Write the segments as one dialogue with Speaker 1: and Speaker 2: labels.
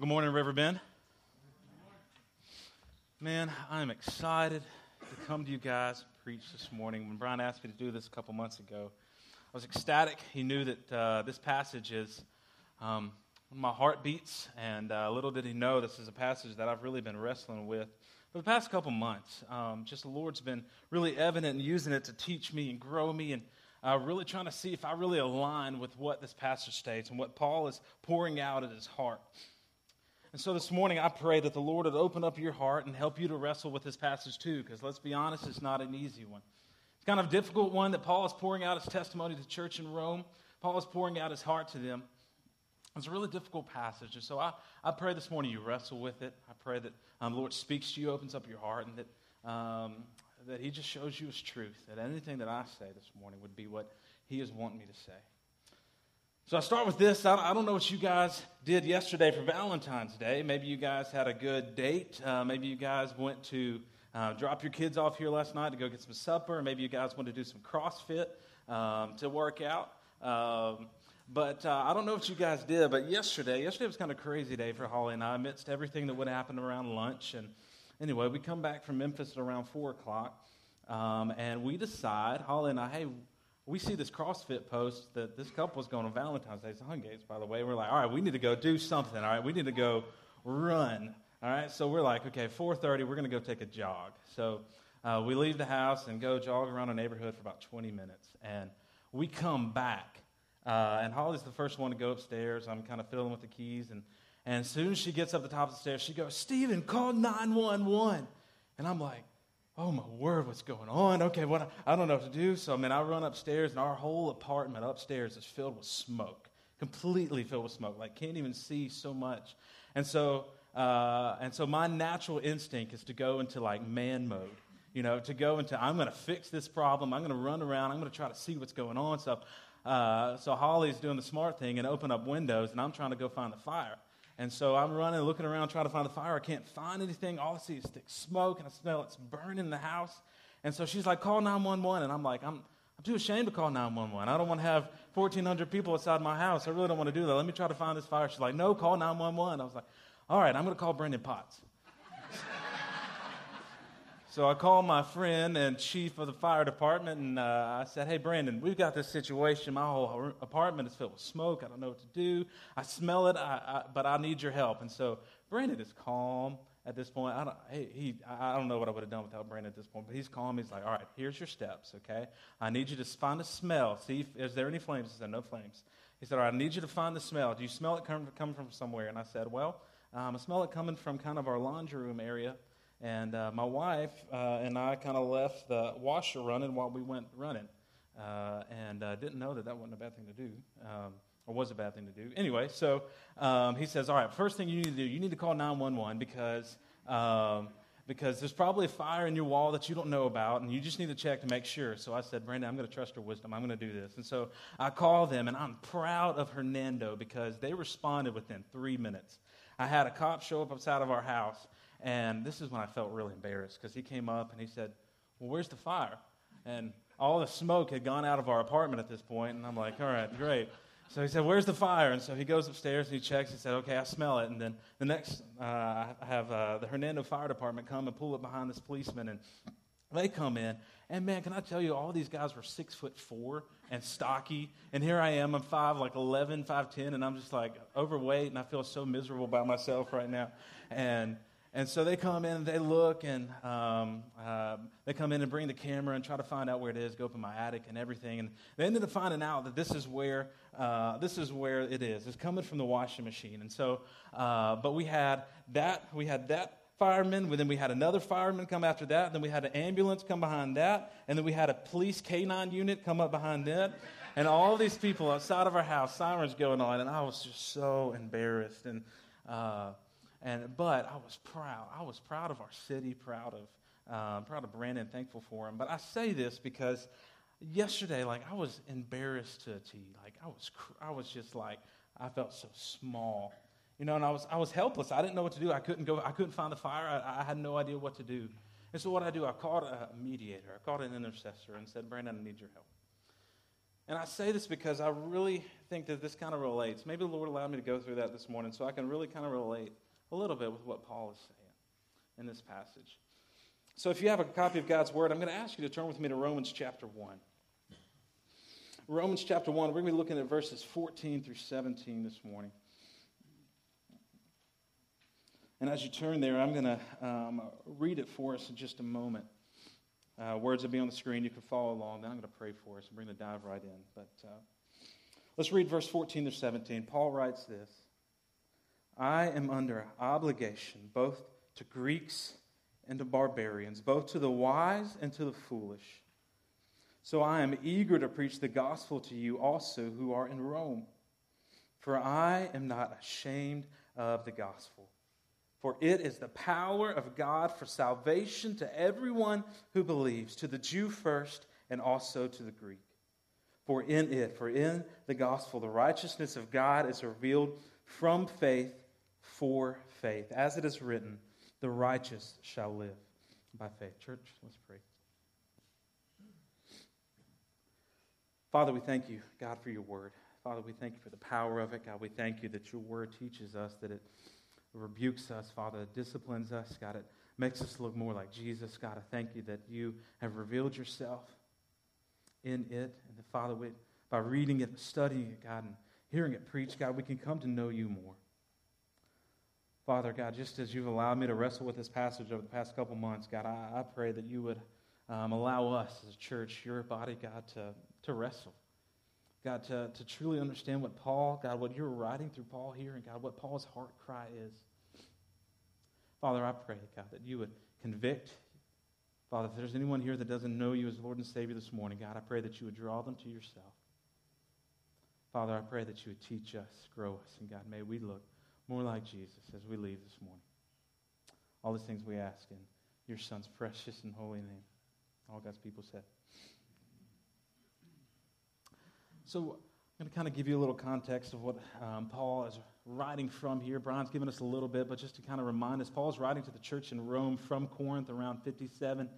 Speaker 1: Good morning, Riverbend. Man, I'm excited to come to you guys and preach this morning. When Brian asked me to do this a couple months ago, I was ecstatic. He knew that uh, this passage is um, my heartbeats, and uh, little did he know this is a passage that I've really been wrestling with for the past couple months. Um, just the Lord's been really evident in using it to teach me and grow me, and uh, really trying to see if I really align with what this passage states and what Paul is pouring out at his heart. And so this morning, I pray that the Lord would open up your heart and help you to wrestle with this passage too, because let's be honest, it's not an easy one. It's kind of a difficult one that Paul is pouring out his testimony to the church in Rome. Paul is pouring out his heart to them. It's a really difficult passage. And so I, I pray this morning you wrestle with it. I pray that um, the Lord speaks to you, opens up your heart, and that, um, that He just shows you His truth. That anything that I say this morning would be what He is wanting me to say. So I start with this. I don't know what you guys did yesterday for Valentine's Day. Maybe you guys had a good date. Uh, maybe you guys went to uh, drop your kids off here last night to go get some supper. Maybe you guys went to do some CrossFit um, to work out. Um, but uh, I don't know what you guys did. But yesterday, yesterday was kind of crazy day for Holly and I, amidst everything that would happen around lunch. And anyway, we come back from Memphis at around four o'clock, um, and we decide, Holly and I, hey we see this CrossFit post that this couple was going on Valentine's Day. It's Hungates, by the way. We're like, all right, we need to go do something. All right, we need to go run. All right, so we're like, okay, 4:30, we're going to go take a jog. So uh, we leave the house and go jog around a neighborhood for about 20 minutes, and we come back. Uh, and Holly's the first one to go upstairs. I'm kind of fiddling with the keys, and and as soon as she gets up the top of the stairs, she goes, "Stephen, call 911." And I'm like, oh my word, what's going on? Okay, what I don't know what to do. So I mean, I run upstairs, and our whole apartment upstairs is filled with smoke, completely filled with smoke. Like can't even see so much. And so, uh, and so my natural instinct is to go into like man mode. You know, to go into I'm going to fix this problem. I'm going to run around. I'm going to try to see what's going on. So, uh, so Holly's doing the smart thing and open up windows, and I'm trying to go find the fire. And so I'm running, looking around, trying to find the fire. I can't find anything. All I see is thick smoke, and I smell it's burning the house. And so she's like, call 911. And I'm like, I'm, I'm too ashamed to call 911. I don't want to have 1,400 people outside my house. I really don't want to do that. Let me try to find this fire. She's like, no, call 911. I was like, all right, I'm going to call Brendan Potts. So I called my friend and chief of the fire department, and uh, I said, Hey, Brandon, we've got this situation. My whole apartment is filled with smoke. I don't know what to do. I smell it, I, I, but I need your help. And so Brandon is calm at this point. I don't, he, he, I don't know what I would have done without Brandon at this point, but he's calm. He's like, All right, here's your steps, okay? I need you to find a smell. See, if, is there any flames? He said, No flames. He said, All right, I need you to find the smell. Do you smell it coming, coming from somewhere? And I said, Well, um, I smell it coming from kind of our laundry room area. And uh, my wife uh, and I kind of left the washer running while we went running. Uh, and uh, didn't know that that wasn't a bad thing to do, um, or was a bad thing to do. Anyway, so um, he says, All right, first thing you need to do, you need to call 911 because. Um, because there's probably a fire in your wall that you don't know about, and you just need to check to make sure. So I said, Brandon, I'm going to trust her wisdom. I'm going to do this. And so I call them, and I'm proud of Hernando because they responded within three minutes. I had a cop show up outside of our house, and this is when I felt really embarrassed because he came up and he said, Well, where's the fire? And all the smoke had gone out of our apartment at this point, and I'm like, All right, great. So he said, Where's the fire? And so he goes upstairs and he checks. He said, Okay, I smell it. And then the next, uh, I have uh, the Hernando Fire Department come and pull up behind this policeman, and they come in. And man, can I tell you, all these guys were six foot four and stocky. And here I am, I'm five, like 11, 5'10, and I'm just like overweight, and I feel so miserable by myself right now. And and so they come in and they look and um, uh, they come in and bring the camera and try to find out where it is, go up in my attic and everything. And they ended up finding out that this is where, uh, this is where it is. It's coming from the washing machine. And so, uh, but we had that, we had that fireman, then we had another fireman come after that, then we had an ambulance come behind that, and then we had a police K9 unit come up behind that. And all these people outside of our house, sirens going on, and I was just so embarrassed. And, uh, and, but I was proud. I was proud of our city, proud of, uh, proud of Brandon, thankful for him. But I say this because yesterday, like, I was embarrassed to a T. Like, I was, cr- I was just like, I felt so small. You know, and I was, I was helpless. I didn't know what to do. I couldn't go, I couldn't find the fire. I, I had no idea what to do. And so what I do, I called a mediator. I called an intercessor and said, Brandon, I need your help. And I say this because I really think that this kind of relates. Maybe the Lord allowed me to go through that this morning so I can really kind of relate a little bit with what Paul is saying in this passage. So if you have a copy of God's Word, I'm going to ask you to turn with me to Romans chapter 1. Romans chapter 1, we're going to be looking at verses 14 through 17 this morning. And as you turn there, I'm going to um, read it for us in just a moment. Uh, words will be on the screen. You can follow along. Then I'm going to pray for us and bring the dive right in. But uh, let's read verse 14 through 17. Paul writes this I am under obligation both to Greeks and to barbarians, both to the wise and to the foolish. So I am eager to preach the gospel to you also who are in Rome. For I am not ashamed of the gospel. For it is the power of God for salvation to everyone who believes, to the Jew first and also to the Greek. For in it, for in the gospel, the righteousness of God is revealed from faith for faith. As it is written, the righteous shall live by faith. Church, let's pray. Father, we thank you, God, for your word. Father, we thank you for the power of it. God, we thank you that your word teaches us, that it rebukes us, Father, it disciplines us. God, it makes us look more like Jesus. God, I thank you that you have revealed yourself in it. And that, Father, we, by reading it, studying it, God, and hearing it preached, God, we can come to know you more. Father, God, just as you've allowed me to wrestle with this passage over the past couple months, God, I, I pray that you would um, allow us as a church, your body, God, to, to wrestle. God, to, to truly understand what Paul, God, what you're writing through Paul here, and God, what Paul's heart cry is. Father, I pray, God, that you would convict. Father, if there's anyone here that doesn't know you as Lord and Savior this morning, God, I pray that you would draw them to yourself. Father, I pray that you would teach us, grow us, and God, may we look more like Jesus as we leave this morning. All these things we ask in your Son's precious and holy name. All God's people said. So I'm going to kind of give you a little context of what um, Paul is writing from here. Brian's given us a little bit, but just to kind of remind us, Paul's writing to the church in Rome from Corinth around 57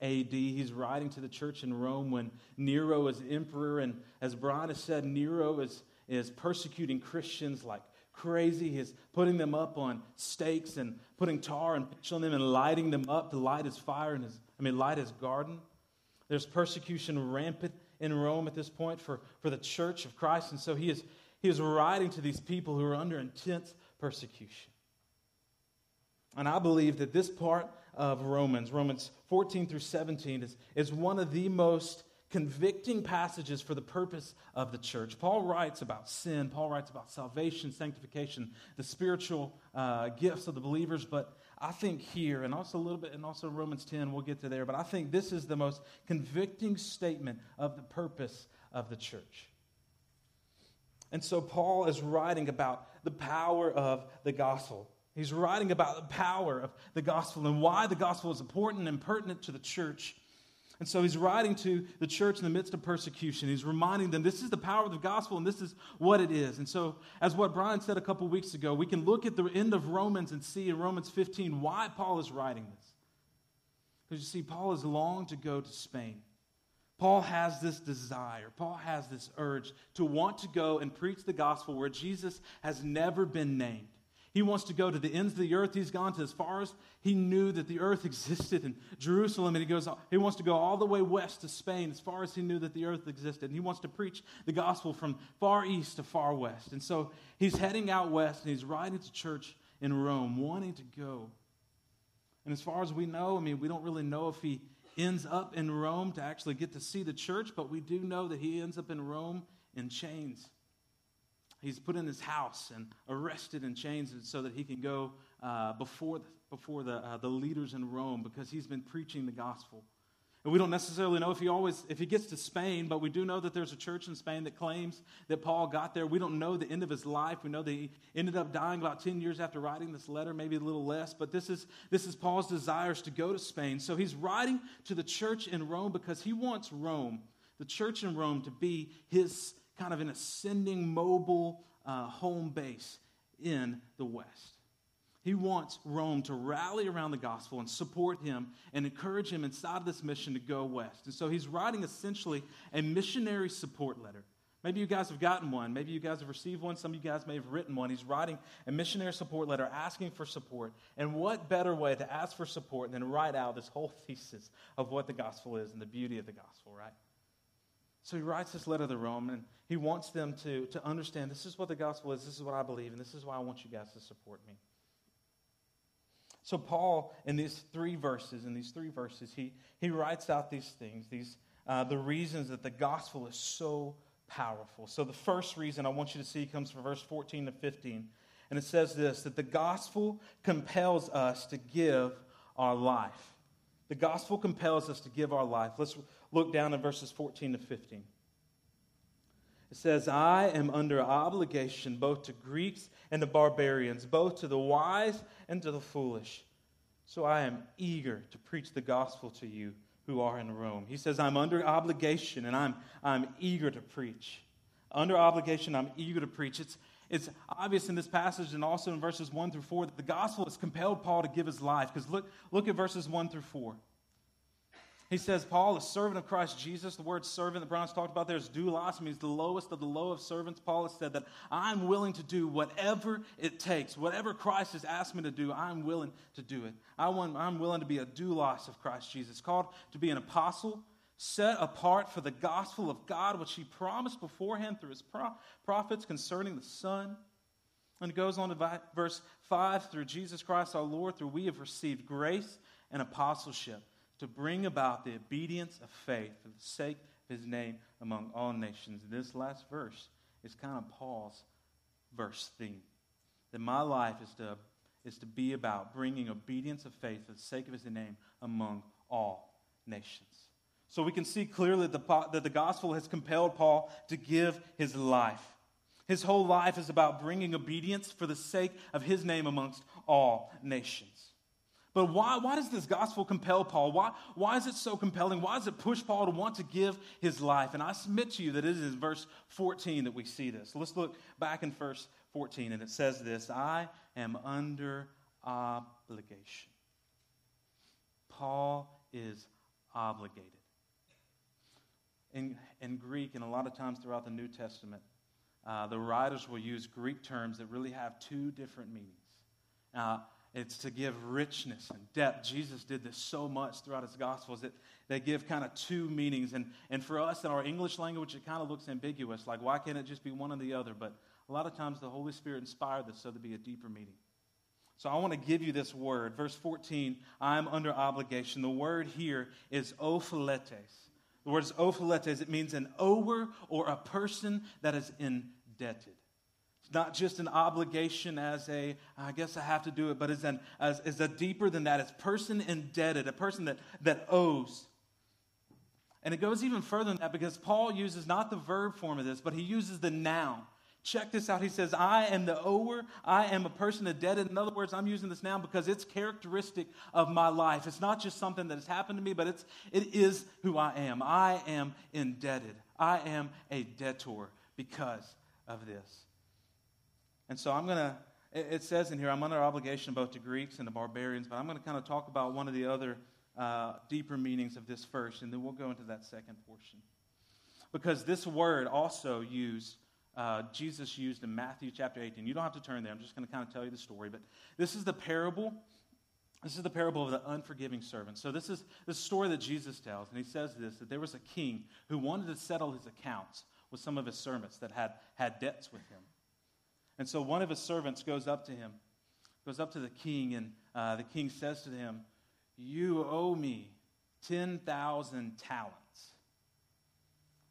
Speaker 1: AD. He's writing to the church in Rome when Nero is emperor. And as Brian has said, Nero is, is persecuting Christians like crazy. He's putting them up on stakes and putting tar and pitch on them and lighting them up to light his fire and his, I mean, light his garden. There's persecution rampant in Rome at this point for, for the church of Christ. And so he is, he is writing to these people who are under intense persecution. And I believe that this part of Romans, Romans 14 through 17, is, is one of the most convicting passages for the purpose of the church. Paul writes about sin, Paul writes about salvation, sanctification, the spiritual uh, gifts of the believers, but I think here, and also a little bit, and also Romans 10, we'll get to there, but I think this is the most convicting statement of the purpose of the church. And so Paul is writing about the power of the gospel. He's writing about the power of the gospel and why the gospel is important and pertinent to the church and so he's writing to the church in the midst of persecution. He's reminding them this is the power of the gospel and this is what it is. And so, as what Brian said a couple weeks ago, we can look at the end of Romans and see in Romans 15 why Paul is writing this. Because you see, Paul has longed to go to Spain. Paul has this desire, Paul has this urge to want to go and preach the gospel where Jesus has never been named. He wants to go to the ends of the earth. He's gone to as far as he knew that the earth existed in Jerusalem. And he goes, he wants to go all the way west to Spain as far as he knew that the earth existed. And he wants to preach the gospel from far east to far west. And so he's heading out west and he's riding to church in Rome, wanting to go. And as far as we know, I mean, we don't really know if he ends up in Rome to actually get to see the church, but we do know that he ends up in Rome in chains he's put in his house and arrested in chains so that he can go uh, before, the, before the, uh, the leaders in Rome because he's been preaching the gospel. And we don't necessarily know if he always if he gets to Spain, but we do know that there's a church in Spain that claims that Paul got there. We don't know the end of his life. We know that he ended up dying about 10 years after writing this letter, maybe a little less, but this is this is Paul's desires to go to Spain. So he's writing to the church in Rome because he wants Rome, the church in Rome to be his kind of an ascending mobile uh, home base in the West. He wants Rome to rally around the gospel and support him and encourage him inside of this mission to go west. And so he's writing essentially a missionary support letter. Maybe you guys have gotten one. Maybe you guys have received one. Some of you guys may have written one. He's writing a missionary support letter asking for support. And what better way to ask for support than write out this whole thesis of what the gospel is and the beauty of the gospel, right? So he writes this letter to Rome, and he wants them to, to understand this is what the gospel is, this is what I believe, and this is why I want you guys to support me. So, Paul, in these three verses, in these three verses, he, he writes out these things, these, uh, the reasons that the gospel is so powerful. So, the first reason I want you to see comes from verse 14 to 15. And it says this that the gospel compels us to give our life. The gospel compels us to give our life. Let's look down in verses 14 to 15. It says, I am under obligation both to Greeks and to barbarians, both to the wise and to the foolish. So I am eager to preach the gospel to you who are in Rome. He says, I'm under obligation and I'm, I'm eager to preach. Under obligation, I'm eager to preach. It's, it's obvious in this passage and also in verses 1 through 4 that the gospel has compelled Paul to give his life. Because look, look at verses 1 through 4. He says, Paul, a servant of Christ Jesus. The word servant that Brian's talked about there is doulos, means the lowest of the low of servants. Paul has said that I'm willing to do whatever it takes. Whatever Christ has asked me to do, I'm willing to do it. I want, I'm willing to be a doulos of Christ Jesus, called to be an apostle, set apart for the gospel of God, which he promised beforehand through his pro- prophets concerning the Son. And it goes on to verse 5 through Jesus Christ our Lord, through we have received grace and apostleship to bring about the obedience of faith for the sake of his name among all nations. This last verse is kind of Paul's verse theme. That my life is to, is to be about bringing obedience of faith for the sake of his name among all nations. So we can see clearly the, that the gospel has compelled Paul to give his life. His whole life is about bringing obedience for the sake of his name amongst all nations. But why, why does this gospel compel Paul? Why, why is it so compelling? Why does it push Paul to want to give his life? And I submit to you that it is in verse 14 that we see this. Let's look back in verse 14, and it says this I am under obligation. Paul is obligated. In, in Greek, and a lot of times throughout the New Testament, uh, the writers will use Greek terms that really have two different meanings. Uh, it's to give richness and depth. Jesus did this so much throughout his gospels that they give kind of two meanings. And, and for us in our English language, it kind of looks ambiguous. Like, why can't it just be one or the other? But a lot of times the Holy Spirit inspired this so to be a deeper meaning. So I want to give you this word. Verse 14, I'm under obligation. The word here is opheiletes. The word is opheiletes. It means an ower or a person that is indebted. It's not just an obligation as a, I guess I have to do it, but it's, an, as, it's a deeper than that. It's person indebted, a person that, that owes. And it goes even further than that because Paul uses not the verb form of this, but he uses the noun. Check this out. He says, I am the ower. I am a person indebted. In other words, I'm using this noun because it's characteristic of my life. It's not just something that has happened to me, but it's, it is who I am. I am indebted. I am a debtor because of this. And so I'm going to, it says in here, I'm under obligation both to Greeks and to barbarians, but I'm going to kind of talk about one of the other uh, deeper meanings of this first, and then we'll go into that second portion. Because this word also used, uh, Jesus used in Matthew chapter 18. You don't have to turn there, I'm just going to kind of tell you the story, but this is the parable. This is the parable of the unforgiving servant. So this is the story that Jesus tells, and he says this that there was a king who wanted to settle his accounts with some of his servants that had had debts with him. And so one of his servants goes up to him, goes up to the king, and uh, the king says to him, You owe me 10,000 talents.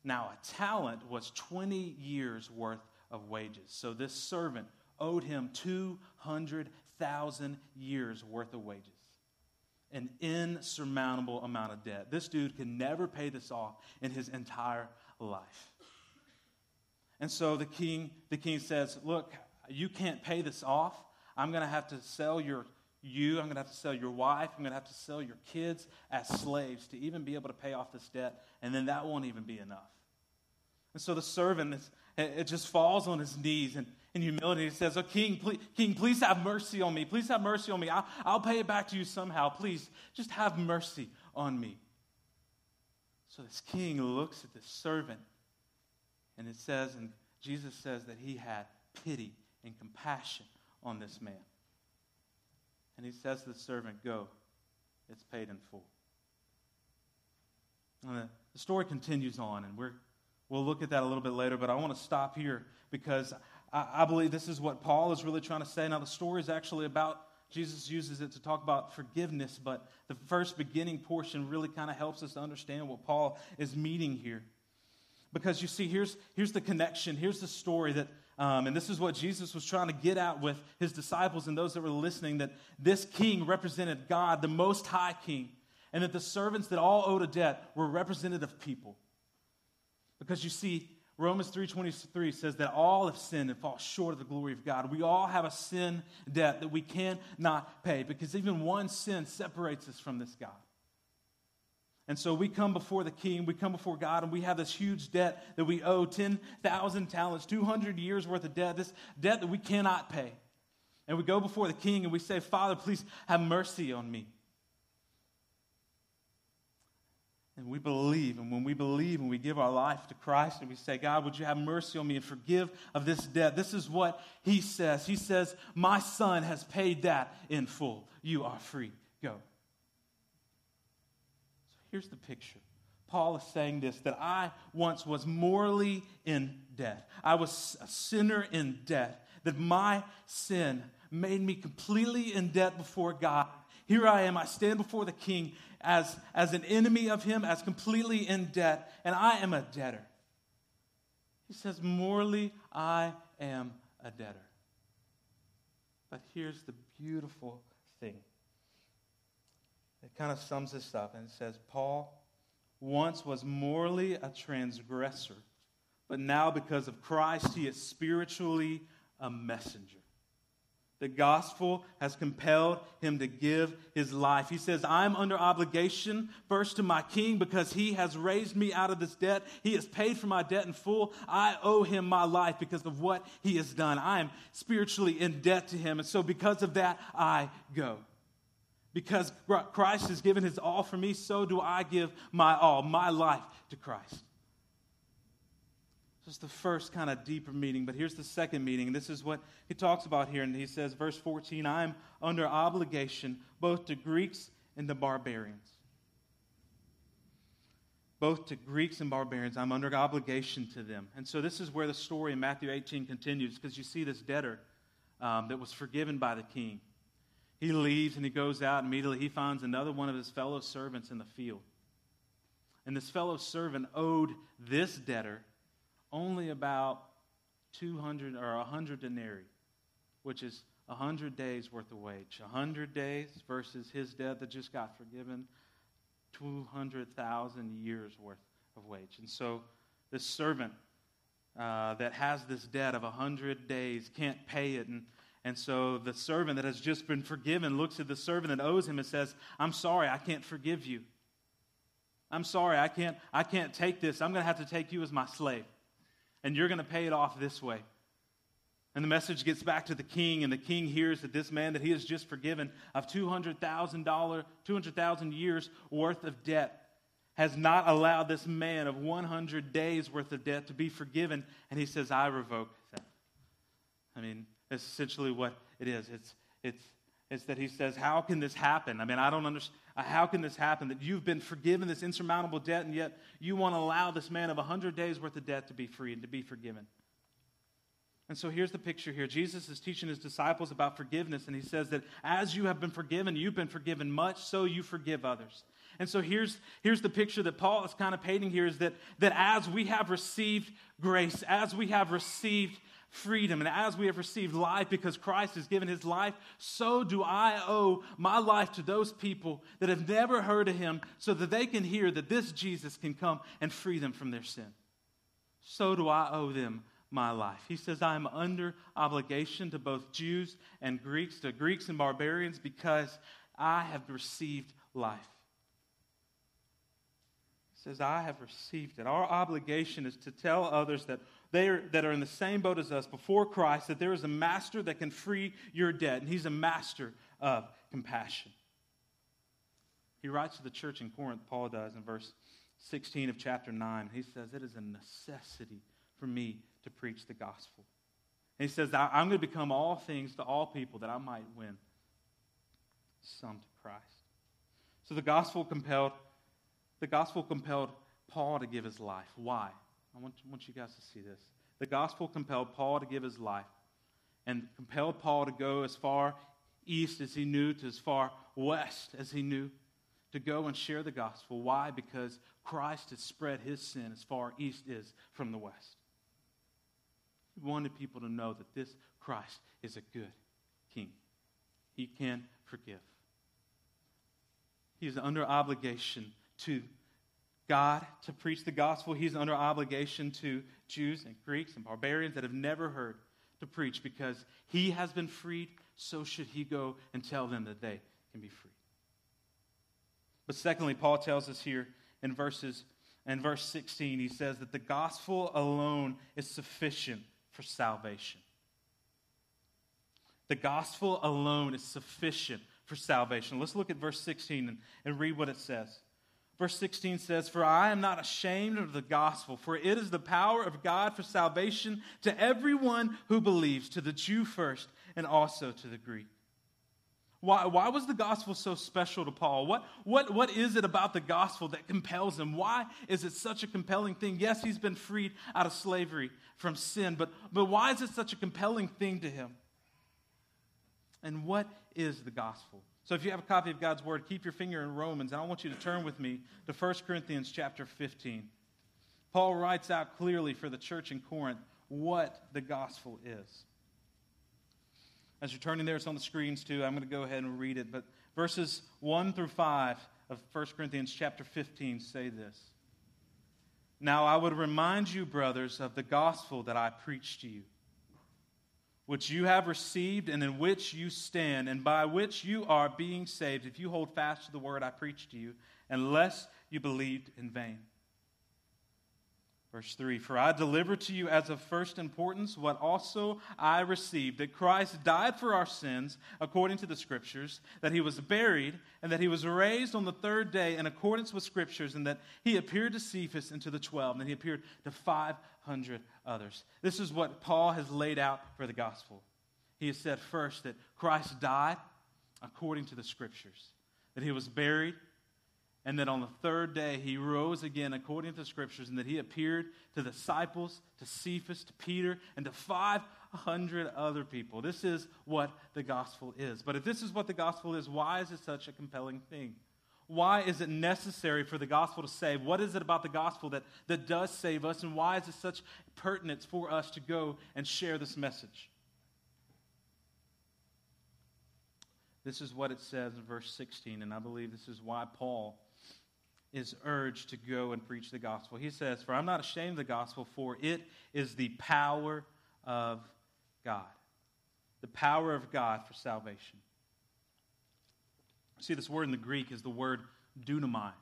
Speaker 1: Now, a talent was 20 years worth of wages. So this servant owed him 200,000 years worth of wages. An insurmountable amount of debt. This dude could never pay this off in his entire life. And so the king, the king says, Look, you can't pay this off. I'm going to have to sell your you, I'm going to have to sell your wife, I'm going to have to sell your kids as slaves to even be able to pay off this debt, and then that won't even be enough. And so the servant it just falls on his knees and in humility he says, Oh, King, please, King, please have mercy on me. Please have mercy on me. I'll, I'll pay it back to you somehow. Please, just have mercy on me. So this king looks at this servant, and it says, and Jesus says that he had pity and compassion on this man. And he says to the servant, Go, it's paid in full. And the, story continues on, and we're, we'll look at that a little bit later, but I want to stop here because I, I believe this is what Paul is really trying to say. Now, the story is actually about Jesus uses it to talk about forgiveness, but the first beginning portion really kind of helps us to understand what Paul is meaning here. Because you see, here's, here's the connection, here's the story that, um, and this is what Jesus was trying to get at with his disciples and those that were listening that this king represented God, the Most High King, and that the servants that all owed a debt were representative people. Because you see, Romans 3:23 says that all have sinned and fall short of the glory of God. We all have a sin debt that we cannot pay because even one sin separates us from this God. And so we come before the king, we come before God, and we have this huge debt that we owe 10,000 talents, 200 years worth of debt, this debt that we cannot pay. And we go before the king and we say, Father, please have mercy on me. And we believe, and when we believe and we give our life to Christ and we say, God, would you have mercy on me and forgive of this debt? This is what he says. He says, My son has paid that in full. You are free. Go. Here's the picture. Paul is saying this that I once was morally in debt. I was a sinner in debt. That my sin made me completely in debt before God. Here I am. I stand before the king as, as an enemy of him, as completely in debt, and I am a debtor. He says, Morally, I am a debtor. But here's the beautiful thing it kind of sums this up, and it says, Paul once was morally a transgressor, but now because of Christ, he is spiritually a messenger. The gospel has compelled him to give his life. He says, I'm under obligation first to my king because he has raised me out of this debt. He has paid for my debt in full. I owe him my life because of what he has done. I am spiritually in debt to him. And so, because of that, I go. Because Christ has given his all for me, so do I give my all, my life to Christ. This is the first kind of deeper meaning, but here's the second meaning. This is what he talks about here. And he says, verse 14, I am under obligation both to Greeks and to barbarians. Both to Greeks and barbarians, I'm under obligation to them. And so this is where the story in Matthew 18 continues, because you see this debtor um, that was forgiven by the king. He leaves and he goes out, immediately he finds another one of his fellow servants in the field. And this fellow servant owed this debtor only about 200 or 100 denarii, which is 100 days worth of wage. 100 days versus his debt that just got forgiven, 200,000 years worth of wage. And so this servant uh, that has this debt of 100 days can't pay it. And, and so the servant that has just been forgiven looks at the servant that owes him and says, I'm sorry, I can't forgive you. I'm sorry, I can't, I can't take this. I'm going to have to take you as my slave and you're going to pay it off this way. And the message gets back to the king, and the king hears that this man that he has just forgiven of $200,000, 200,000 years worth of debt has not allowed this man of 100 days worth of debt to be forgiven. And he says, I revoke that. I mean, essentially what it is. It's, it's, it's that he says, How can this happen? I mean, I don't understand. How can this happen? That you've been forgiven this insurmountable debt, and yet you want to allow this man of 100 days worth of debt to be free and to be forgiven. And so here's the picture here. Jesus is teaching his disciples about forgiveness, and he says that as you have been forgiven, you've been forgiven much, so you forgive others. And so here's, here's the picture that Paul is kind of painting here is that, that as we have received grace, as we have received freedom. And as we have received life because Christ has given his life, so do I owe my life to those people that have never heard of him so that they can hear that this Jesus can come and free them from their sin. So do I owe them my life. He says, I am under obligation to both Jews and Greeks, to Greeks and barbarians, because I have received life. Says, I have received it. Our obligation is to tell others that they are, that are in the same boat as us before Christ that there is a master that can free your debt, and he's a master of compassion. He writes to the church in Corinth, Paul does, in verse 16 of chapter 9. He says, It is a necessity for me to preach the gospel. And he says, I'm going to become all things to all people that I might win some to Christ. So the gospel compelled, the gospel compelled Paul to give his life. Why? I want, want you guys to see this. The gospel compelled Paul to give his life and compelled Paul to go as far east as he knew to as far west as he knew to go and share the gospel. Why? Because Christ has spread his sin as far east is from the west. He wanted people to know that this Christ is a good king. He can forgive. He's under obligation to God to preach the gospel. He's under obligation to Jews and Greeks and barbarians that have never heard to preach because he has been freed, so should he go and tell them that they can be free. But secondly, Paul tells us here in verses in verse 16, he says that the gospel alone is sufficient for salvation. The gospel alone is sufficient for salvation. Let's look at verse 16 and, and read what it says. Verse 16 says, For I am not ashamed of the gospel, for it is the power of God for salvation to everyone who believes, to the Jew first, and also to the Greek. Why, why was the gospel so special to Paul? What, what, what is it about the gospel that compels him? Why is it such a compelling thing? Yes, he's been freed out of slavery from sin, but, but why is it such a compelling thing to him? And what is the gospel? So if you have a copy of God's word, keep your finger in Romans, and I want you to turn with me to 1 Corinthians chapter 15. Paul writes out clearly for the church in Corinth what the gospel is. As you're turning there, it's on the screens too. I'm going to go ahead and read it. But verses 1 through 5 of 1 Corinthians chapter 15 say this. Now I would remind you, brothers, of the gospel that I preached to you which you have received and in which you stand, and by which you are being saved, if you hold fast to the word I preached to you, unless you believed in vain. Verse 3 For I delivered to you as of first importance what also I received that Christ died for our sins according to the Scriptures, that he was buried, and that he was raised on the third day in accordance with Scriptures, and that he appeared to Cephas and to the twelve, and then he appeared to 500 others. This is what Paul has laid out for the gospel. He has said first that Christ died according to the Scriptures, that he was buried and that on the third day he rose again according to the scriptures, and that he appeared to the disciples, to Cephas, to Peter, and to 500 other people. This is what the gospel is. But if this is what the gospel is, why is it such a compelling thing? Why is it necessary for the gospel to save? What is it about the gospel that, that does save us? And why is it such pertinence for us to go and share this message? This is what it says in verse 16, and I believe this is why Paul is urged to go and preach the gospel. He says, For I'm not ashamed of the gospel, for it is the power of God. The power of God for salvation. See, this word in the Greek is the word dunamai.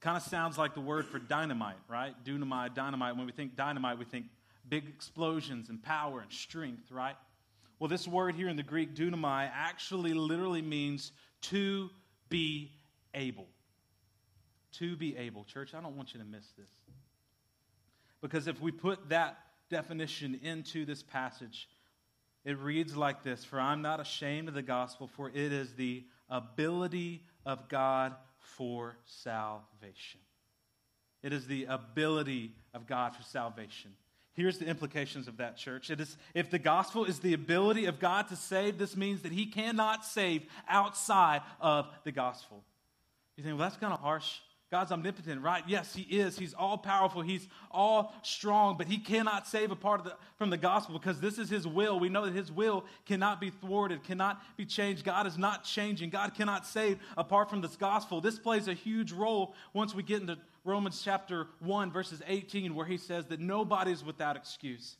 Speaker 1: Kind of sounds like the word for dynamite, right? Dunamai, dynamite. When we think dynamite, we think big explosions and power and strength, right? Well, this word here in the Greek, dunamai, actually literally means to be able to be able. Church, I don't want you to miss this. Because if we put that definition into this passage, it reads like this For I'm not ashamed of the gospel, for it is the ability of God for salvation. It is the ability of God for salvation. Here's the implications of that, church. It is, if the gospel is the ability of God to save, this means that he cannot save outside of the gospel. You think, well, that's kind of harsh. God's omnipotent, right? Yes, He is. He's all powerful. He's all strong, but He cannot save a part of the, from the gospel because this is His will. We know that His will cannot be thwarted, cannot be changed. God is not changing. God cannot save apart from this gospel. This plays a huge role once we get into Romans chapter 1, verses 18, where He says that nobody is without excuse.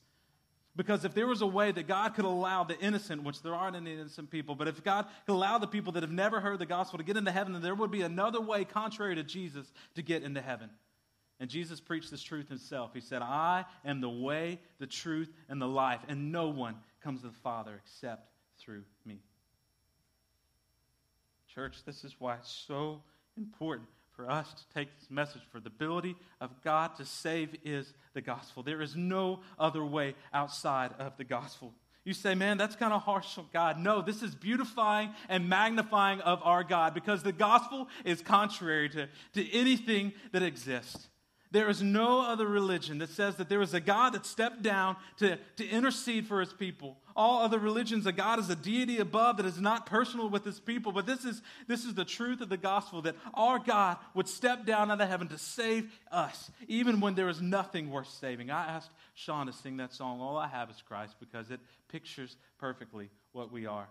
Speaker 1: Because if there was a way that God could allow the innocent, which there aren't any innocent people, but if God could allow the people that have never heard the gospel to get into heaven, then there would be another way, contrary to Jesus, to get into heaven. And Jesus preached this truth himself. He said, I am the way, the truth, and the life, and no one comes to the Father except through me. Church, this is why it's so important for us to take this message. For the ability of God to save is the gospel. There is no other way outside of the gospel. You say, man, that's kind of harsh on God. No, this is beautifying and magnifying of our God because the gospel is contrary to, to anything that exists. There is no other religion that says that there is a God that stepped down to, to intercede for his people. All other religions, a God is a deity above that is not personal with his people. But this is, this is the truth of the gospel that our God would step down out of heaven to save us, even when there is nothing worth saving. I asked Sean to sing that song, All I Have is Christ, because it pictures perfectly what we are.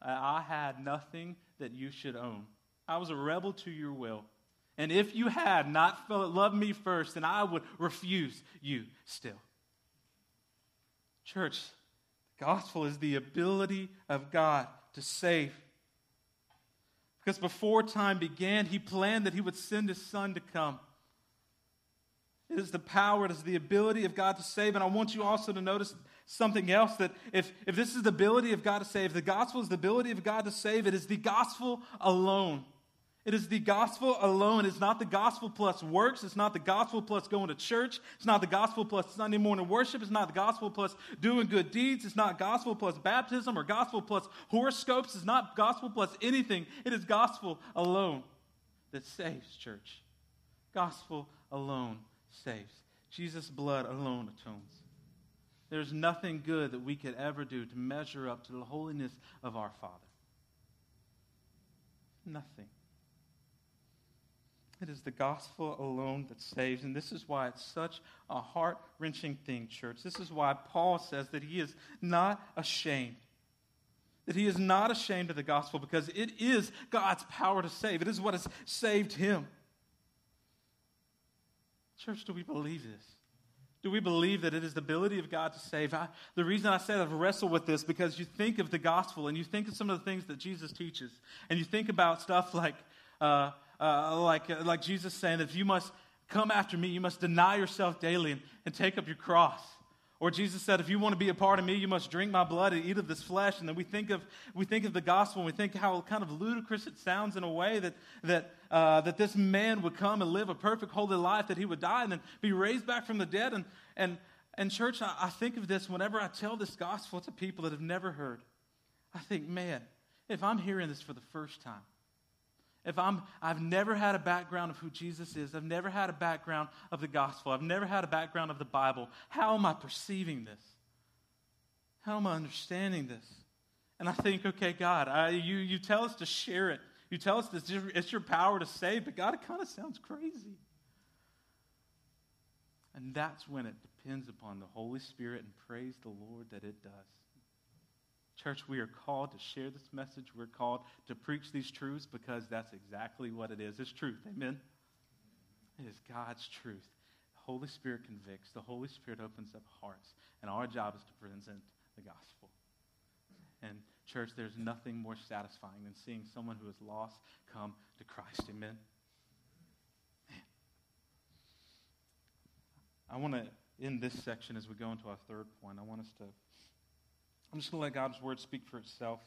Speaker 1: I had nothing that you should own, I was a rebel to your will. And if you had not loved me first, then I would refuse you still. Church, gospel is the ability of God to save. Because before time began, he planned that he would send his son to come. It is the power, it is the ability of God to save. And I want you also to notice something else that if, if this is the ability of God to save, the gospel is the ability of God to save, it is the gospel alone. It is the gospel alone. It's not the gospel plus works. It's not the gospel plus going to church. It's not the gospel plus Sunday morning worship. It's not the gospel plus doing good deeds. It's not gospel plus baptism or gospel plus horoscopes. It's not gospel plus anything. It is gospel alone that saves, church. Gospel alone saves. Jesus' blood alone atones. There's nothing good that we could ever do to measure up to the holiness of our Father. Nothing. It is the gospel alone that saves. And this is why it's such a heart wrenching thing, church. This is why Paul says that he is not ashamed. That he is not ashamed of the gospel because it is God's power to save. It is what has saved him. Church, do we believe this? Do we believe that it is the ability of God to save? I, the reason I said I've wrestled with this because you think of the gospel and you think of some of the things that Jesus teaches, and you think about stuff like uh, uh, like, uh, like Jesus saying if you must come after me, you must deny yourself daily and, and take up your cross. Or Jesus said, if you want to be a part of me, you must drink my blood and eat of this flesh. And then we think of, we think of the gospel and we think how kind of ludicrous it sounds in a way that, that, uh, that this man would come and live a perfect, holy life, that he would die and then be raised back from the dead. And, and, and church, I, I think of this whenever I tell this gospel to people that have never heard. I think, man, if I'm hearing this for the first time, if I'm, I've never had a background of who Jesus is, I've never had a background of the gospel, I've never had a background of the Bible, how am I perceiving this? How am I understanding this? And I think, okay, God, I, you, you tell us to share it. You tell us this, it's your power to save, but God, it kind of sounds crazy. And that's when it depends upon the Holy Spirit, and praise the Lord that it does. Church, we are called to share this message. We're called to preach these truths because that's exactly what it is. It's truth. Amen? It is God's truth. The Holy Spirit convicts, the Holy Spirit opens up hearts, and our job is to present the gospel. And, church, there's nothing more satisfying than seeing someone who is lost come to Christ. Amen? Man. I want to, in this section, as we go into our third point, I want us to I'm just going to let God's word speak for itself.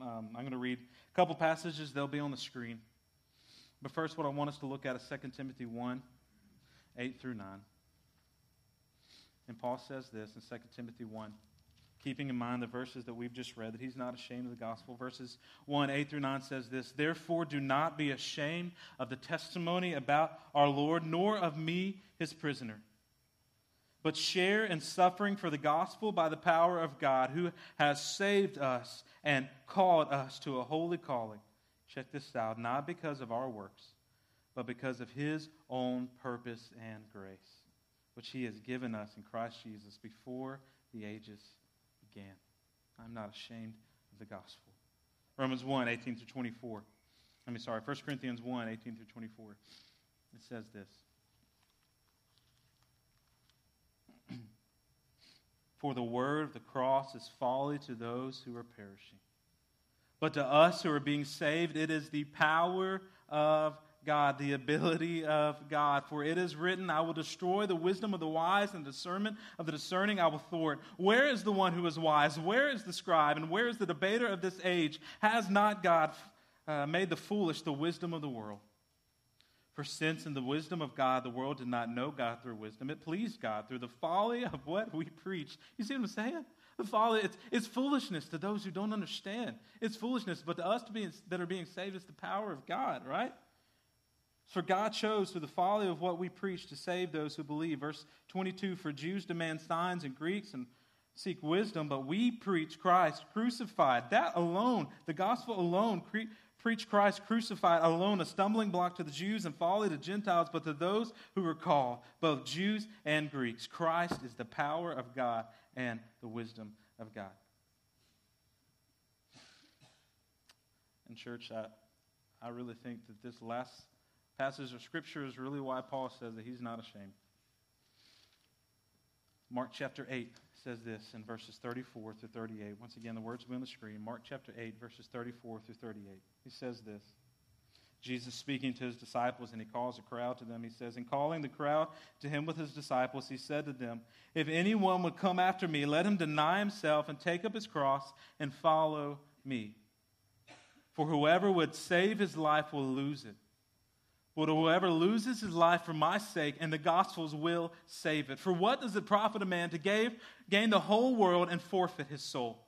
Speaker 1: Um, I'm going to read a couple passages, they'll be on the screen. But first, what I want us to look at is 2 Timothy 1 8 through 9. And Paul says this in 2 Timothy 1, keeping in mind the verses that we've just read, that he's not ashamed of the gospel. Verses 1 8 through 9 says this Therefore, do not be ashamed of the testimony about our Lord, nor of me, his prisoner but share in suffering for the gospel by the power of God who has saved us and called us to a holy calling. Check this out not because of our works, but because of his own purpose and grace, which he has given us in Christ Jesus before the ages began. I'm not ashamed of the gospel. Romans 1 18 through 24. I mean, sorry, 1 Corinthians 1 18 through 24. It says this. For the word of the cross is folly to those who are perishing. But to us who are being saved, it is the power of God, the ability of God. For it is written, I will destroy the wisdom of the wise and the discernment of the discerning I will thwart. Where is the one who is wise? Where is the scribe? And where is the debater of this age? Has not God uh, made the foolish the wisdom of the world? For since in the wisdom of God the world did not know God through wisdom, it pleased God through the folly of what we preach. You see what I'm saying? The folly, it's, it's foolishness to those who don't understand. It's foolishness, but to us to be, that are being saved, it's the power of God, right? For God chose through the folly of what we preach to save those who believe. Verse 22 For Jews demand signs and Greeks and seek wisdom, but we preach Christ crucified. That alone, the gospel alone, preach Christ crucified alone, a stumbling block to the Jews and folly to Gentiles, but to those who are called, both Jews and Greeks. Christ is the power of God and the wisdom of God. And, church, I, I really think that this last passage of Scripture is really why Paul says that he's not ashamed. Mark chapter 8 says this in verses 34 through 38. Once again, the words will be on the screen. Mark chapter 8, verses 34 through 38. He says this. Jesus speaking to his disciples, and he calls a crowd to them. He says, In calling the crowd to him with his disciples, he said to them, If anyone would come after me, let him deny himself and take up his cross and follow me. For whoever would save his life will lose it. But whoever loses his life for my sake and the gospel's will save it. For what does it profit a man to gain the whole world and forfeit his soul?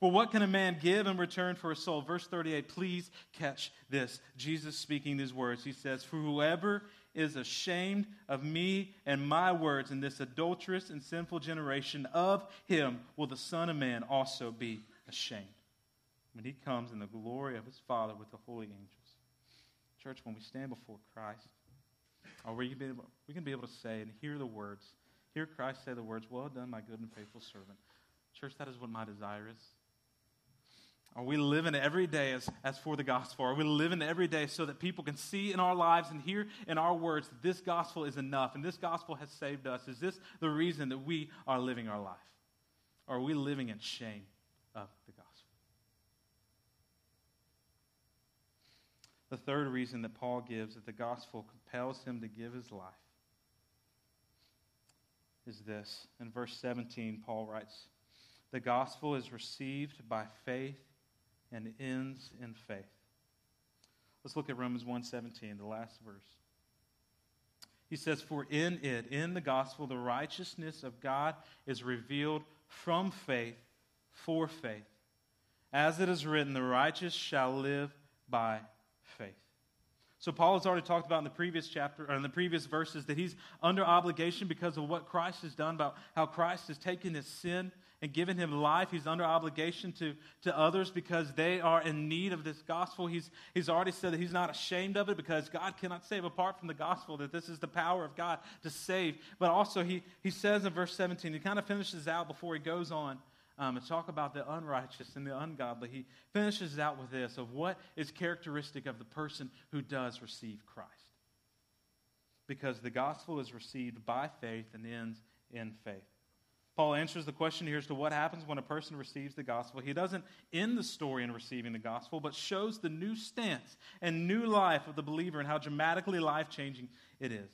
Speaker 1: For what can a man give in return for his soul? Verse 38, please catch this. Jesus speaking these words. He says, For whoever is ashamed of me and my words in this adulterous and sinful generation, of him will the Son of Man also be ashamed when he comes in the glory of his Father with the holy angels. Church, when we stand before Christ, are we going to be able to say and hear the words, hear Christ say the words, Well done, my good and faithful servant. Church, that is what my desire is. Are we living every day as, as for the gospel? Are we living every day so that people can see in our lives and hear in our words that this gospel is enough and this gospel has saved us? Is this the reason that we are living our life? Or are we living in shame of the gospel? The third reason that Paul gives that the gospel compels him to give his life is this. In verse 17, Paul writes, The gospel is received by faith and ends in faith. Let's look at Romans 1:17, the last verse. He says, For in it, in the gospel, the righteousness of God is revealed from faith for faith. As it is written, the righteous shall live by faith. So Paul has already talked about in the previous chapter or in the previous verses that he's under obligation because of what Christ has done, about how Christ has taken his sin and given him life. He's under obligation to, to others because they are in need of this gospel. He's, he's already said that he's not ashamed of it because God cannot save apart from the gospel, that this is the power of God to save. But also, he, he says in verse 17, he kind of finishes out before he goes on um, and talk about the unrighteous and the ungodly, he finishes out with this of what is characteristic of the person who does receive Christ. Because the gospel is received by faith and ends in faith. Paul answers the question here as to what happens when a person receives the gospel. He doesn't end the story in receiving the gospel, but shows the new stance and new life of the believer and how dramatically life changing it is.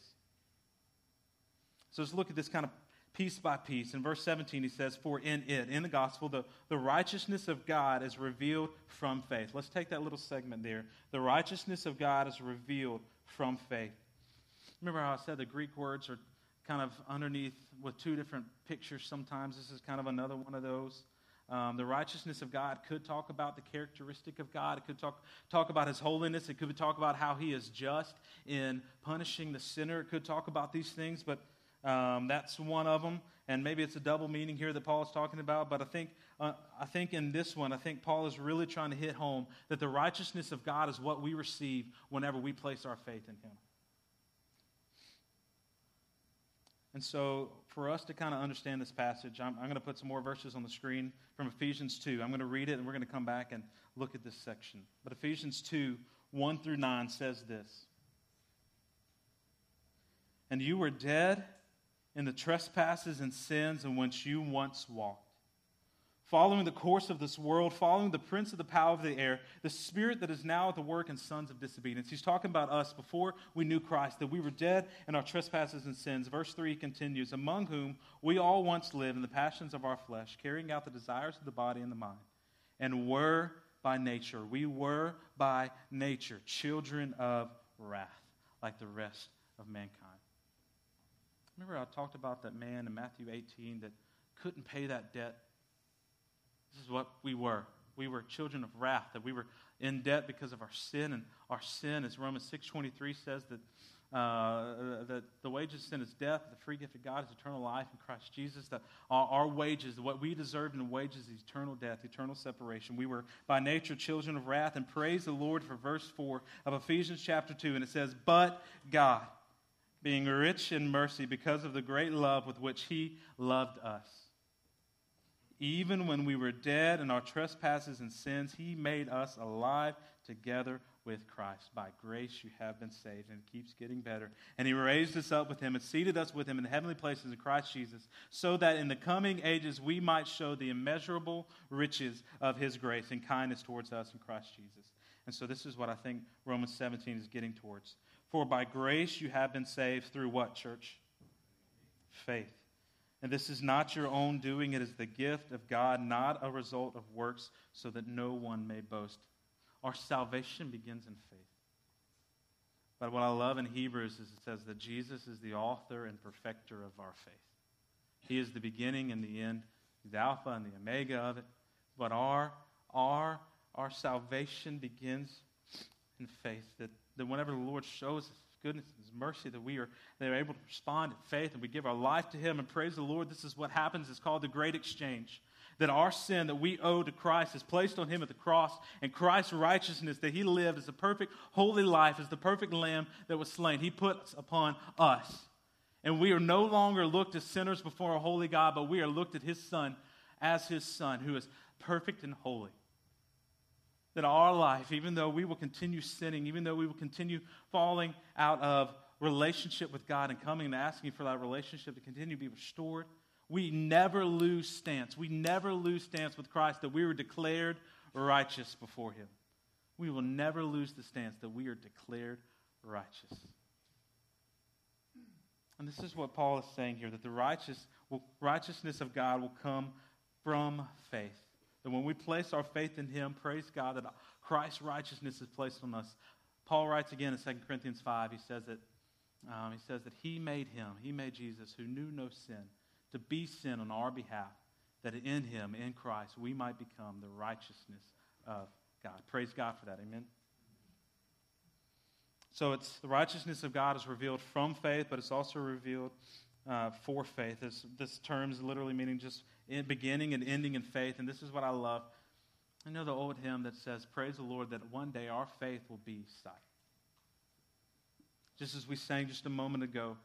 Speaker 1: So let's look at this kind of piece by piece. In verse 17, he says, For in it, in the gospel, the, the righteousness of God is revealed from faith. Let's take that little segment there. The righteousness of God is revealed from faith. Remember how I said the Greek words are kind of underneath with two different pictures sometimes? This is kind of another one of those. Um, the righteousness of God could talk about the characteristic of God. It could talk, talk about his holiness. It could talk about how he is just in punishing the sinner. It could talk about these things, but um, that's one of them, and maybe it's a double meaning here that Paul is talking about. But I think, uh, I think in this one, I think Paul is really trying to hit home that the righteousness of God is what we receive whenever we place our faith in Him. And so, for us to kind of understand this passage, I'm, I'm going to put some more verses on the screen from Ephesians 2. I'm going to read it, and we're going to come back and look at this section. But Ephesians 2, 1 through 9 says this And you were dead in the trespasses and sins in which you once walked following the course of this world, following the prince of the power of the air, the spirit that is now at the work in sons of disobedience. He's talking about us before we knew Christ, that we were dead in our trespasses and sins. Verse 3 continues Among whom we all once lived in the passions of our flesh, carrying out the desires of the body and the mind, and were by nature, we were by nature children of wrath, like the rest of mankind. Remember, I talked about that man in Matthew 18 that couldn't pay that debt this is what we were. We were children of wrath, that we were in debt because of our sin, and our sin, as Romans 6.23 says, that, uh, that the wages of sin is death, the free gift of God is eternal life in Christ Jesus, that our, our wages, what we deserved in wages is eternal death, eternal separation. We were by nature children of wrath, and praise the Lord for verse 4 of Ephesians chapter 2, and it says, But God, being rich in mercy because of the great love with which he loved us even when we were dead in our trespasses and sins, he made us alive together with Christ. By grace you have been saved. And it keeps getting better. And he raised us up with him and seated us with him in the heavenly places in Christ Jesus, so that in the coming ages we might show the immeasurable riches of his grace and kindness towards us in Christ Jesus. And so this is what I think Romans 17 is getting towards. For by grace you have been saved through what, church? Faith. And this is not your own doing, it is the gift of God, not a result of works, so that no one may boast. Our salvation begins in faith. But what I love in Hebrews is it says that Jesus is the author and perfecter of our faith. He is the beginning and the end, the Alpha and the Omega of it. But our, our, our salvation begins in faith. That, that whenever the Lord shows us goodness and His mercy that we are, that are able to respond in faith and we give our life to Him and praise the Lord. This is what happens. It's called the great exchange. That our sin that we owe to Christ is placed on Him at the cross, and Christ's righteousness that He lived as a perfect, holy life, as the perfect lamb that was slain, He puts upon us. And we are no longer looked as sinners before a holy God, but we are looked at His Son as His Son, who is perfect and holy that our life, even though we will continue sinning, even though we will continue falling out of relationship with God and coming and asking for that relationship to continue to be restored, we never lose stance. We never lose stance with Christ that we were declared righteous before Him. We will never lose the stance that we are declared righteous. And this is what Paul is saying here that the righteous righteousness of God will come from faith. That when we place our faith in Him, praise God that Christ's righteousness is placed on us. Paul writes again in 2 Corinthians 5, he says that, um, he says that He made Him, He made Jesus, who knew no sin, to be sin on our behalf, that in Him, in Christ, we might become the righteousness of God. Praise God for that. Amen. So it's the righteousness of God is revealed from faith, but it's also revealed uh, for faith. This, this term is literally meaning just beginning and ending in faith. And this is what I love. I know the old hymn that says, Praise the Lord that one day our faith will be sight. Just as we sang just a moment ago,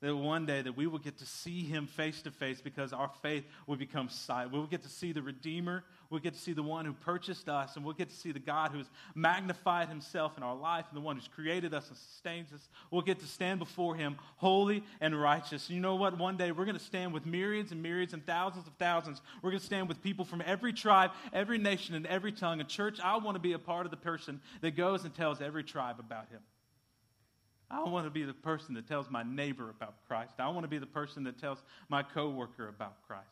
Speaker 1: that one day that we will get to see him face to face because our faith will become sight. We'll get to see the Redeemer. We'll get to see the one who purchased us, and we'll get to see the God who has magnified himself in our life and the one who's created us and sustains us. We'll get to stand before him holy and righteous. And you know what? One day we're going to stand with myriads and myriads and thousands of thousands. We're going to stand with people from every tribe, every nation, and every tongue. And church, I want to be a part of the person that goes and tells every tribe about him. I want to be the person that tells my neighbor about Christ. I want to be the person that tells my coworker about Christ.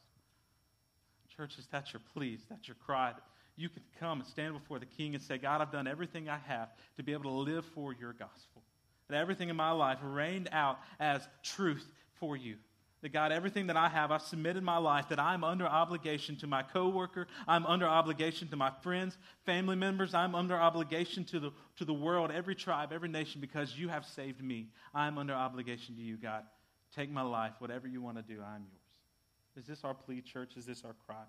Speaker 1: Church, is that your plea? Is that your cry? You can come and stand before the King and say, God, I've done everything I have to be able to live for your gospel. That everything in my life reigned out as truth for you. That God, everything that I have, I've submitted my life, that I'm under obligation to my coworker, I'm under obligation to my friends, family members, I'm under obligation to the, to the world, every tribe, every nation, because you have saved me. I'm under obligation to you, God. Take my life, whatever you want to do, I'm yours. Is this our plea, church? Is this our cry?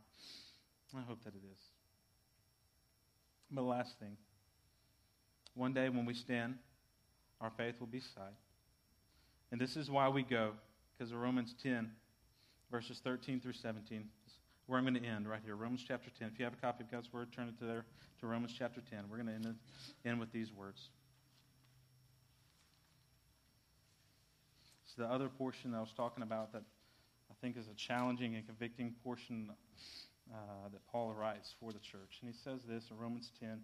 Speaker 1: I hope that it is. But the last thing one day when we stand, our faith will be sight. And this is why we go because of Romans 10, verses 13 through 17. Where I'm going to end right here, Romans chapter 10. If you have a copy of God's Word, turn it to there to Romans chapter 10. We're going to end, end with these words. It's the other portion that I was talking about that I think is a challenging and convicting portion uh, that Paul writes for the church. And he says this in Romans 10.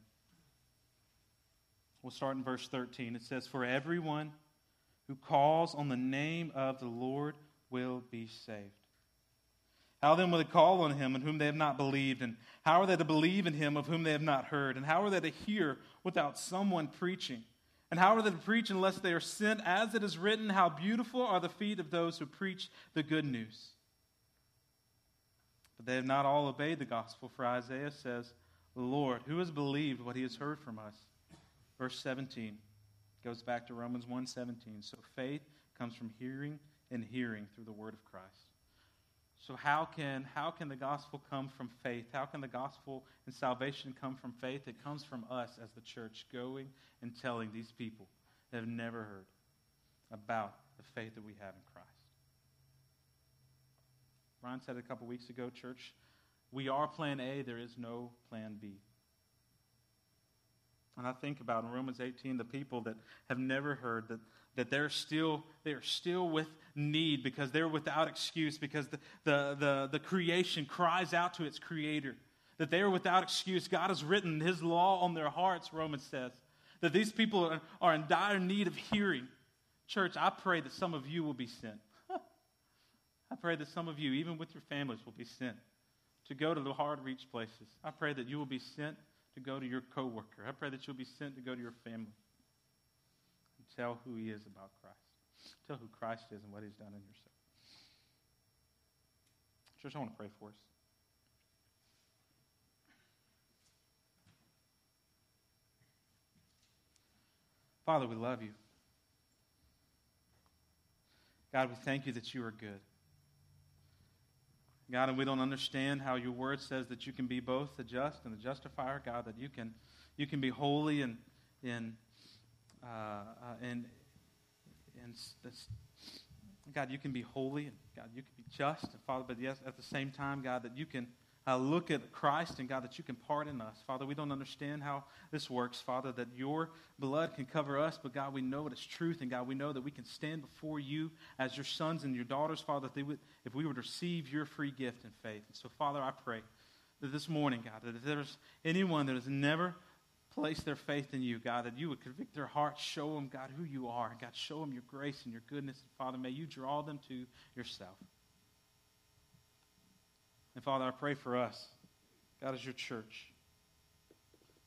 Speaker 1: We'll start in verse 13. It says, For everyone who calls on the name of the Lord will be saved. How then will they call on him in whom they have not believed? And how are they to believe in him of whom they have not heard? And how are they to hear without someone preaching? And how are they to preach unless they are sent? As it is written, How beautiful are the feet of those who preach the good news. But they have not all obeyed the gospel, for Isaiah says, Lord, who has believed what he has heard from us? Verse 17 goes back to Romans 1:17. So faith comes from hearing and hearing through the word of Christ. So how can how can the gospel come from faith? How can the gospel and salvation come from faith? It comes from us as the church going and telling these people that have never heard about the faith that we have in Christ. Brian said a couple weeks ago, church, we are plan A, there is no plan B. And I think about in Romans 18 the people that have never heard that, that they're still they're still with need because they're without excuse because the, the, the, the creation cries out to its creator. That they are without excuse. God has written his law on their hearts, Romans says. That these people are, are in dire need of hearing. Church, I pray that some of you will be sent. I pray that some of you, even with your families, will be sent to go to the hard reach places. I pray that you will be sent to go to your coworker. I pray that you'll be sent to go to your family and tell who he is about Christ. Tell who Christ is and what he's done in yourself. Church, I want to pray for us. Father, we love you. God, we thank you that you are good. God, and we don't understand how your word says that you can be both the just and the justifier, God, that you can, you can be holy and, and, uh, uh, and, and God, you can be holy and God, you can be just, and Father, but yes, at the same time, God, that you can uh, look at Christ and God, that you can pardon us. Father, we don't understand how this works, Father, that your blood can cover us, but God, we know it is truth, and God, we know that we can stand before you as your sons and your daughters, Father, they would, if we would receive your free gift in faith. And so, Father, I pray that this morning, God, that if there's anyone that has never placed their faith in you, God, that you would convict their hearts, show them, God, who you are. and God, show them your grace and your goodness. And Father, may you draw them to yourself. And Father, I pray for us, God, as your church.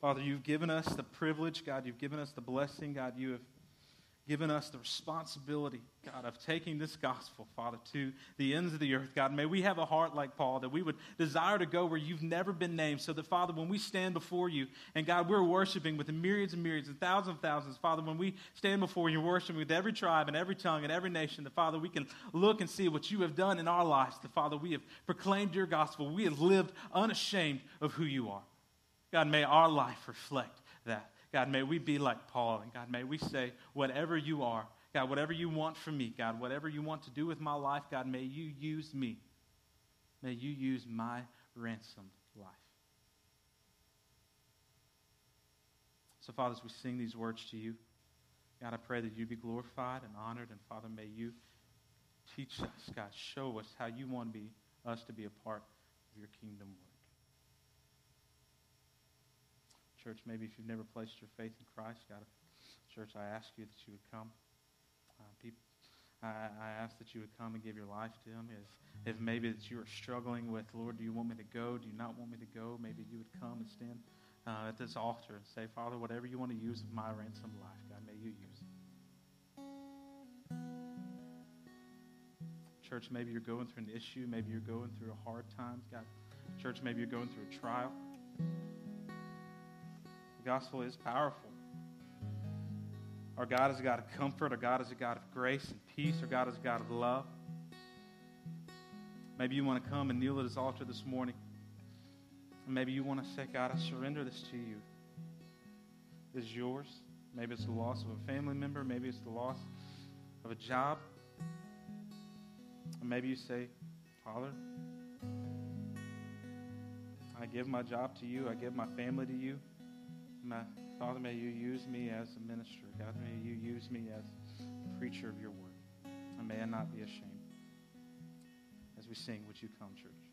Speaker 1: Father, you've given us the privilege, God, you've given us the blessing, God, you have given us the responsibility, God, of taking this gospel, Father, to the ends of the earth. God, may we have a heart like Paul that we would desire to go where you've never been named. So that, Father, when we stand before you, and God, we're worshiping with the myriads and myriads and thousands and thousands, Father, when we stand before you, worshiping with every tribe and every tongue and every nation, the Father, we can look and see what you have done in our lives. The Father, we have proclaimed your gospel. We have lived unashamed of who you are. God, may our life reflect that. God, may we be like Paul. And God, may we say, whatever you are, God, whatever you want from me, God, whatever you want to do with my life, God, may you use me. May you use my ransomed life. So, Father, as we sing these words to you, God, I pray that you be glorified and honored. And, Father, may you teach us, God, show us how you want to be, us to be a part of your kingdom work. Church, maybe if you've never placed your faith in Christ, God, church, I ask you that you would come. Uh, people, I, I, ask that you would come and give your life to Him. If, if maybe that you are struggling with, Lord, do you want me to go? Do you not want me to go? Maybe you would come and stand uh, at this altar and say, Father, whatever you want to use of my ransom life, God, may you use it. Church, maybe you're going through an issue. Maybe you're going through a hard time. God, church, maybe you're going through a trial gospel is powerful. Our God is a God of comfort. Our God is a God of grace and peace. Our God is a God of love. Maybe you want to come and kneel at his altar this morning. Maybe you want to say, God, I surrender this to you. This is yours. Maybe it's the loss of a family member. Maybe it's the loss of a job. Maybe you say, Father, I give my job to you. I give my family to you. My, Father, may you use me as a minister. God, may you use me as a preacher of your word. And may I not be ashamed. As we sing, would you come, church?